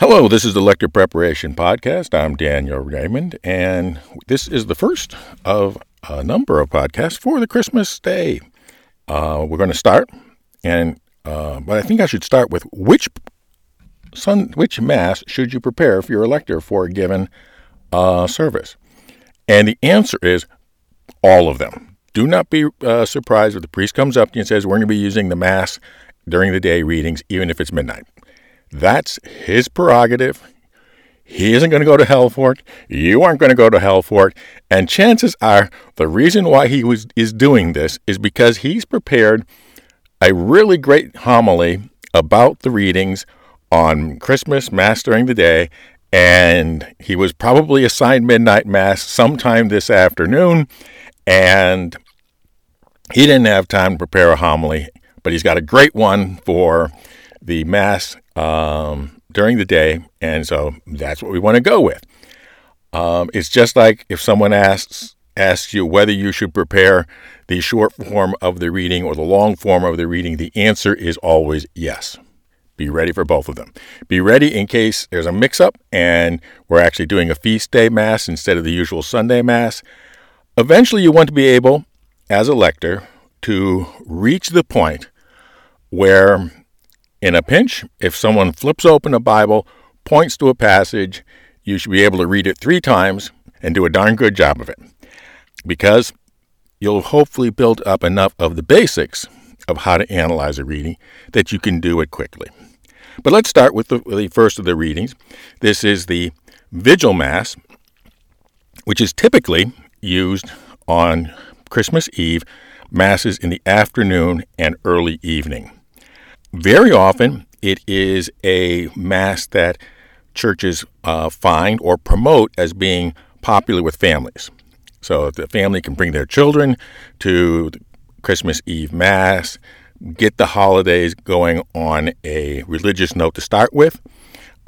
Hello, this is the Lector Preparation Podcast. I'm Daniel Raymond, and this is the first of a number of podcasts for the Christmas day. Uh, we're going to start, and uh, but I think I should start with which sun, which mass should you prepare if you're a lector for a given uh, service? And the answer is all of them. Do not be uh, surprised if the priest comes up to you and says, "We're going to be using the mass during the day readings, even if it's midnight." That's his prerogative. He isn't going to go to hell for it. You aren't going to go to hell for it. And chances are the reason why he was is doing this is because he's prepared a really great homily about the readings on Christmas Mass during the day, and he was probably assigned midnight mass sometime this afternoon, and he didn't have time to prepare a homily, but he's got a great one for the mass um, during the day, and so that's what we want to go with. Um, it's just like if someone asks asks you whether you should prepare the short form of the reading or the long form of the reading. The answer is always yes. Be ready for both of them. Be ready in case there's a mix up and we're actually doing a feast day mass instead of the usual Sunday mass. Eventually, you want to be able, as a lector, to reach the point where in a pinch, if someone flips open a Bible, points to a passage, you should be able to read it three times and do a darn good job of it. Because you'll hopefully build up enough of the basics of how to analyze a reading that you can do it quickly. But let's start with the, the first of the readings. This is the Vigil Mass, which is typically used on Christmas Eve, Masses in the afternoon and early evening. Very often, it is a mass that churches uh, find or promote as being popular with families. So the family can bring their children to Christmas Eve Mass, get the holidays going on a religious note to start with,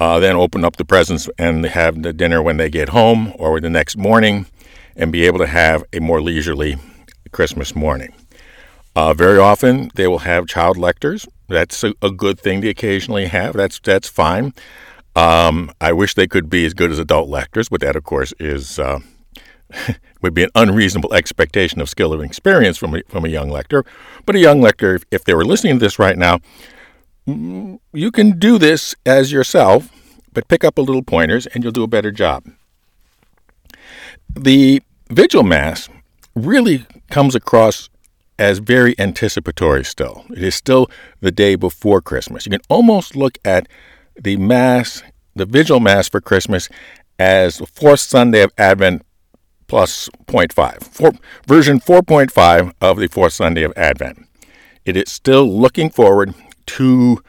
uh, then open up the presents and have the dinner when they get home or the next morning, and be able to have a more leisurely Christmas morning. Uh, very often, they will have child lectors. That's a, a, good thing to occasionally have. That's that's fine. Um, I wish they could be as good as adult lectors, but that, of course, is uh, would be an unreasonable expectation of skill and experience from a, from a young lector. But a young lector, if, if they were listening to this right now, mm, you can do this as yourself, but pick up a little pointers, and you'll do a better job. The vigil mass really comes across as very anticipatory still. It is still the day before Christmas. You can almost look at the Mass, the Vigil Mass for Christmas, as the fourth Sunday of Advent plus 0.5, four, version 4.5 of the fourth Sunday of Advent. It is still looking forward to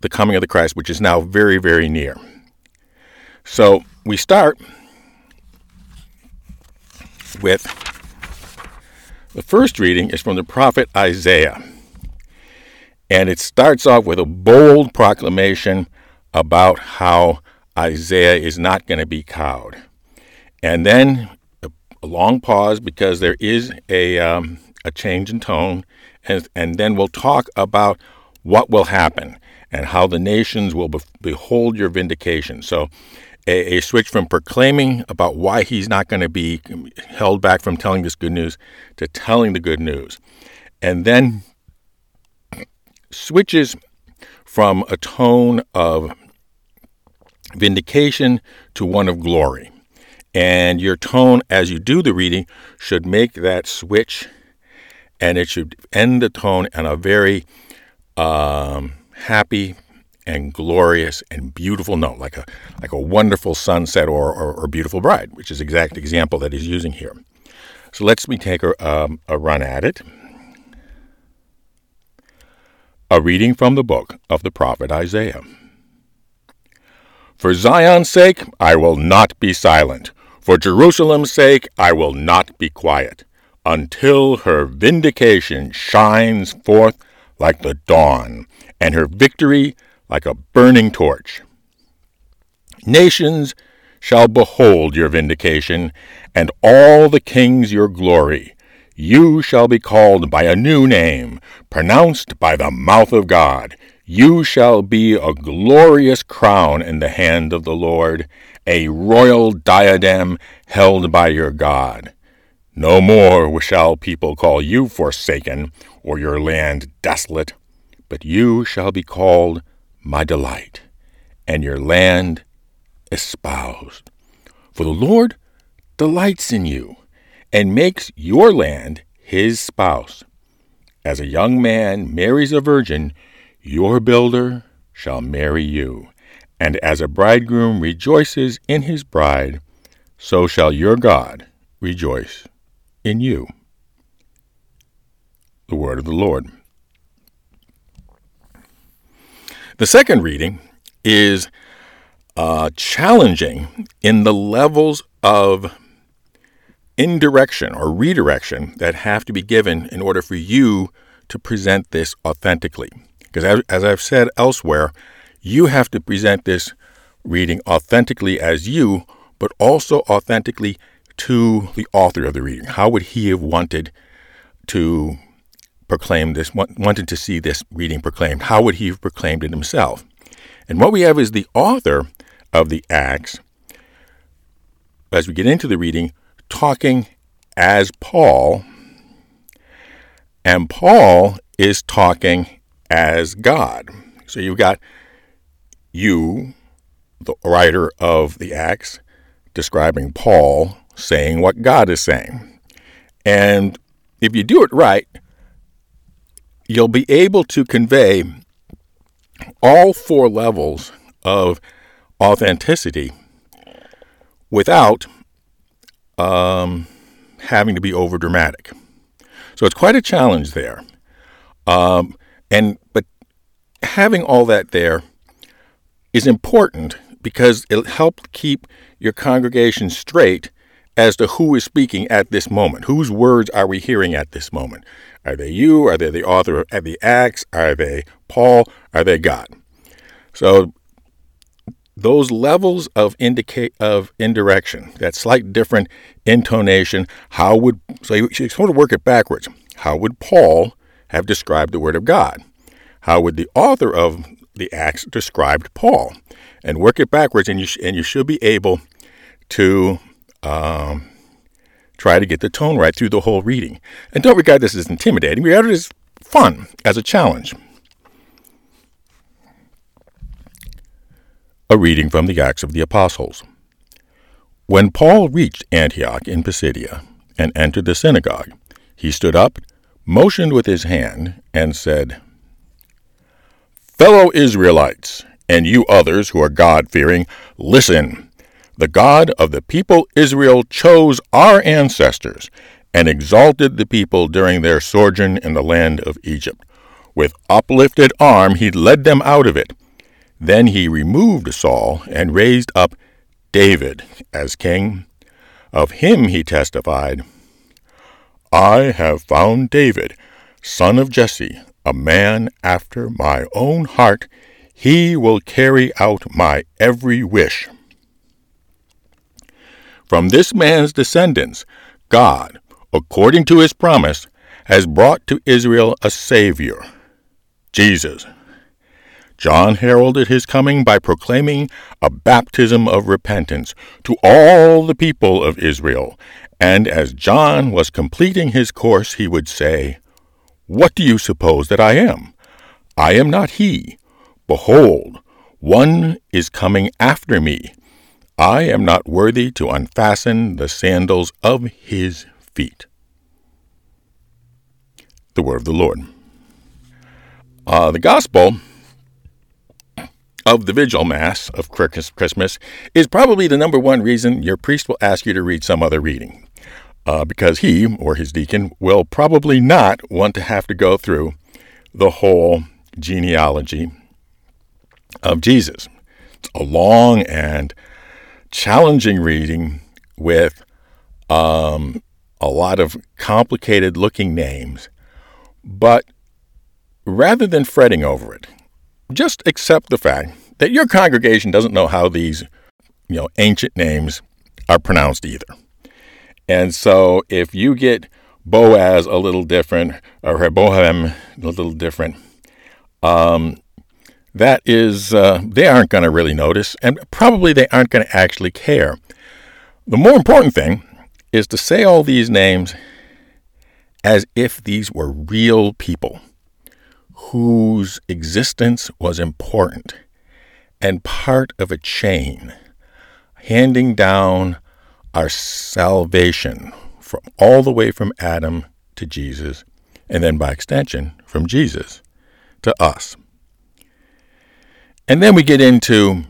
the coming of the Christ, which is now very, very near. So we start with the first reading is from the prophet Isaiah, and it starts off with a bold proclamation about how Isaiah is not going to be cowed. And then a, long pause because there is a, um, a change in tone, and, and then we'll talk about what will happen and how the nations will be- behold your vindication. So a, a switch from proclaiming about why he's not going to be held back from telling this good news to telling the good news. And then switches from a tone of vindication to one of glory. And your tone as you do the reading should make that switch, and it should end the tone on a very um, happy, and glorious and beautiful note, like a like a wonderful sunset or, or, or beautiful bride, which is the exact example that he's using here. So let's me take a, um, a run at it. A reading from the book of the prophet Isaiah. For Zion's sake, I will not be silent. For Jerusalem's sake, I will not be quiet, until her vindication shines forth like the dawn, and her victory like a burning torch. Nations shall behold your vindication, and all the kings your glory. You shall be called by a new name, pronounced by the mouth of God. You shall be a glorious crown in the hand of the Lord, a royal diadem held by your God. No more shall people call you forsaken, or your land desolate, but you shall be called my delight, and your land espoused. For the Lord delights in you, and makes your land his spouse. As a young man marries a virgin, your builder shall marry you, and as a bridegroom rejoices in his bride, so shall your God rejoice in you. The word of the Lord. The second reading is uh, challenging in the levels of indirection or redirection that have to be given in order for you to present this authentically. Because as I've said elsewhere, you have to present this reading authentically as you, but also authentically to the author of the reading. How would he have wanted to proclaim this, wanted to see this reading proclaimed? How would he have proclaimed it himself? And what we have is the author of the Acts, as we get into the reading, talking as Paul, and Paul is talking as God. So you've got you, the writer of the Acts, describing Paul saying what God is saying. And if you do it right, you'll be able to convey all four levels of authenticity without um, having to be over dramatic. So it's quite a challenge there. Um, and but having all that there is important because it helps keep your congregation straight as to who is speaking at this moment. Whose words are we hearing at this moment? Are they you? Are they the author of the Acts? Are they Paul? Are they God? So those levels of indicate of indirection, that slight different intonation, how would so you, you sort of work it backwards. How would Paul have described the Word of God? How would the author of the Acts described Paul? And work it backwards, and you and you should be able to um, try to get the tone right through the whole reading. And don't regard this as intimidating. Regard it as fun, as a challenge. A reading from the Acts of the Apostles. When Paul reached Antioch in Pisidia and entered the synagogue, he stood up motioned with his hand, and said, Fellow Israelites, and you others who are God fearing, listen. The God of the people Israel chose our ancestors and exalted the people during their sojourn in the land of Egypt. With uplifted arm he led them out of it. Then he removed Saul and raised up David as king. Of him he testified, I have found David, son of Jesse, a man after my own heart. He will carry out my every wish. From this man's descendants, God, according to his promise, has brought to Israel a Savior, Jesus. John heralded his coming by proclaiming a baptism of repentance to all the people of Israel, and as John was completing his course, he would say, What do you suppose that I am? I am not he. Behold, one is coming after me. I am not worthy to unfasten the sandals of his feet. The word of the Lord. Uh, the gospel of the Vigil Mass of Christmas is probably the number one reason your priest will ask you to read some other reading uh, because he or his deacon will probably not want to have to go through the whole genealogy of Jesus. It's a long and challenging reading with um, a lot of complicated looking names, but rather than fretting over it, just accept the fact that your congregation doesn't know how these you know ancient names are pronounced either. And so if you get Boaz a little different or Bohem a little different, um, that is, uh, they aren't going to really notice, and probably they aren't going to actually care. The more important thing is to say all these names as if these were real people whose existence was important and part of a chain handing down our salvation from all the way from Adam to Jesus, and then by extension from Jesus to us. And then we get into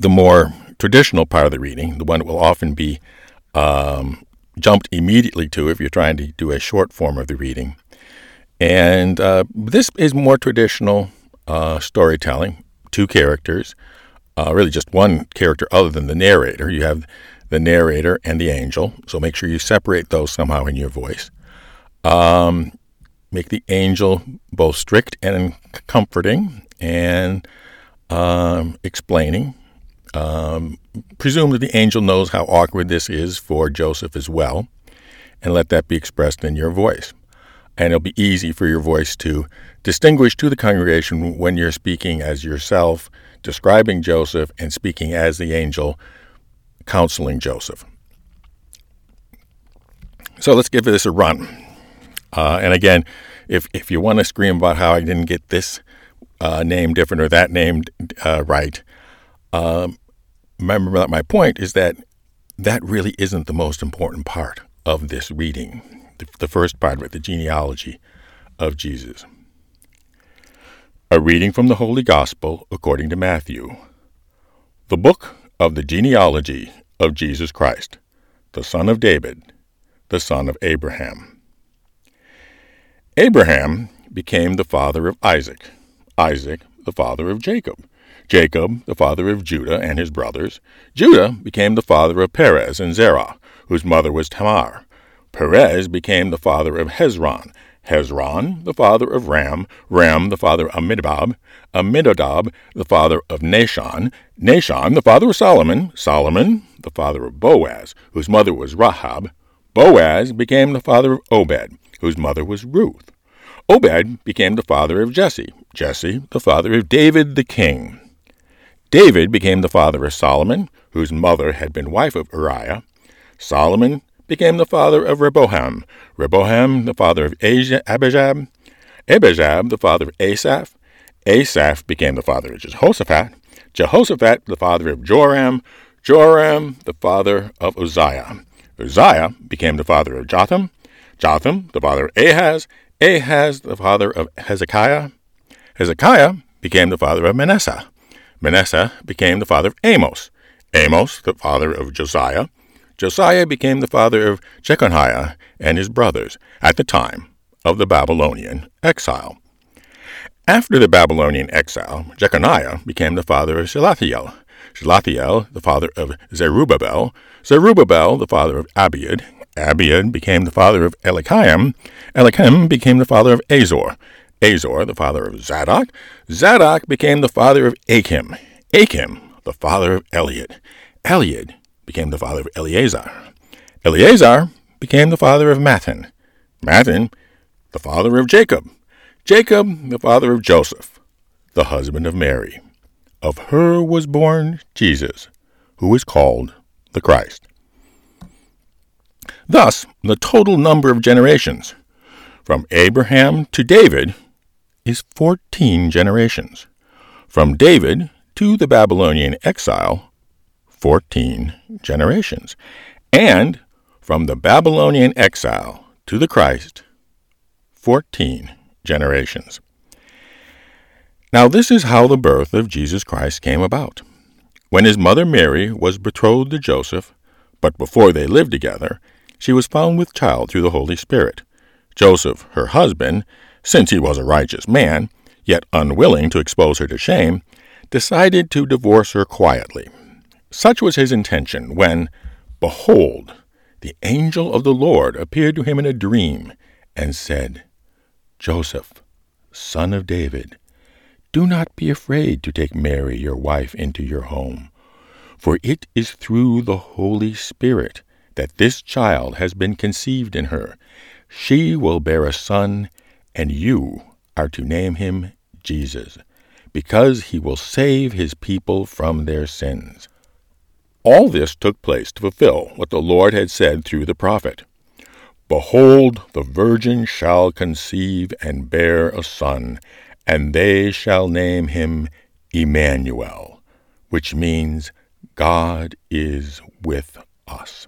the more traditional part of the reading, the one that will often be um, jumped immediately to if you're trying to do a short form of the reading. And uh, this is more traditional uh, storytelling, two characters, uh, really just one character other than the narrator. You have the narrator and the angel, so make sure you separate those somehow in your voice. Um, make the angel both strict and comforting and um, explaining. Um, presume that the angel knows how awkward this is for Joseph as well, and let that be expressed in your voice. And it'll be easy for your voice to distinguish to the congregation when you're speaking as yourself, describing Joseph, and speaking as the angel, counseling Joseph. So let's give this a run. Uh, and again, if, if you want to scream about how I didn't get this uh, name different or that name uh, right, um, remember that my point is that that really isn't the most important part of this reading, the, the first part of it, the genealogy of Jesus. A reading from the Holy Gospel according to Matthew. The book of the genealogy of Jesus Christ, the son of David, the son of Abraham. Abraham became the father of Isaac, Isaac the father of Jacob, Jacob the father of Judah and his brothers. Judah became the father of Perez and Zerah, whose mother was Tamar. Perez became the father of Hezron, Hezron the father of Ram, Ram the father of Amminadab, Amminadab the father of Nahshon, Nahshon the father of Solomon, Solomon the father of Boaz, whose mother was Rahab. Boaz became the father of Obed, whose mother was Ruth. Obed became the father of Jesse, Jesse the father of David the king. David became the father of Solomon, whose mother had been wife of Uriah. Solomon became the father of Rehoboam, Rehoboam the father of Abijah, Abijah the father of Asaph, Asaph became the father of Jehoshaphat, Jehoshaphat the father of Joram, Joram the father of Uzziah. Uzziah became the father of Jotham, Jotham the father of Ahaz, Ahaz, the father of Hezekiah. Hezekiah became the father of Manasseh. Manasseh became the father of Amos. Amos, the father of Josiah. Josiah became the father of Jeconiah and his brothers at the time of the Babylonian exile. After the Babylonian exile, Jeconiah became the father of Shelathiel. Shelathiel, the father of Zerubbabel. Zerubbabel, the father of Abiud. Abiud became the father of Eliakim. Eliakim became the father of Azor. Azor, the father of Zadok. Zadok became the father of Achim. Achim, the father of Eliud. Eliud became the father of Eleazar. Eleazar became the father of Matthan. Matthan, the father of Jacob. Jacob, the father of Joseph, the husband of Mary. Of her was born Jesus, who is called the Christ. Thus, the total number of generations from Abraham to David is 14 generations. From David to the Babylonian exile, 14 generations. And from the Babylonian exile to the Christ, 14 generations. Now, this is how the birth of Jesus Christ came about. When his mother Mary was betrothed to Joseph, but before they lived together, she was found with child through the Holy Spirit. Joseph, her husband, since he was a righteous man, yet unwilling to expose her to shame, decided to divorce her quietly. Such was his intention when, behold, the angel of the Lord appeared to him in a dream and said, Joseph, son of David, do not be afraid to take Mary, your wife, into your home, for it is through the Holy Spirit that this child has been conceived in her. She will bear a son, and you are to name him Jesus, because he will save his people from their sins. All this took place to fulfill what the Lord had said through the prophet. Behold, the virgin shall conceive and bear a son, and they shall name him Emmanuel, which means God is with us.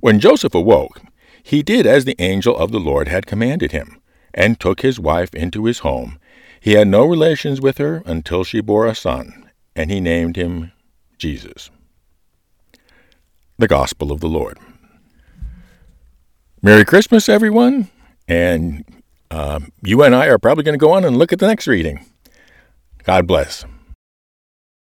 When Joseph awoke, he did as the angel of the Lord had commanded him, and took his wife into his home. He had no relations with her until she bore a son, and he named him Jesus. The Gospel of the Lord. Merry Christmas, everyone, and uh, you and I are probably going to go on and look at the next reading. God bless.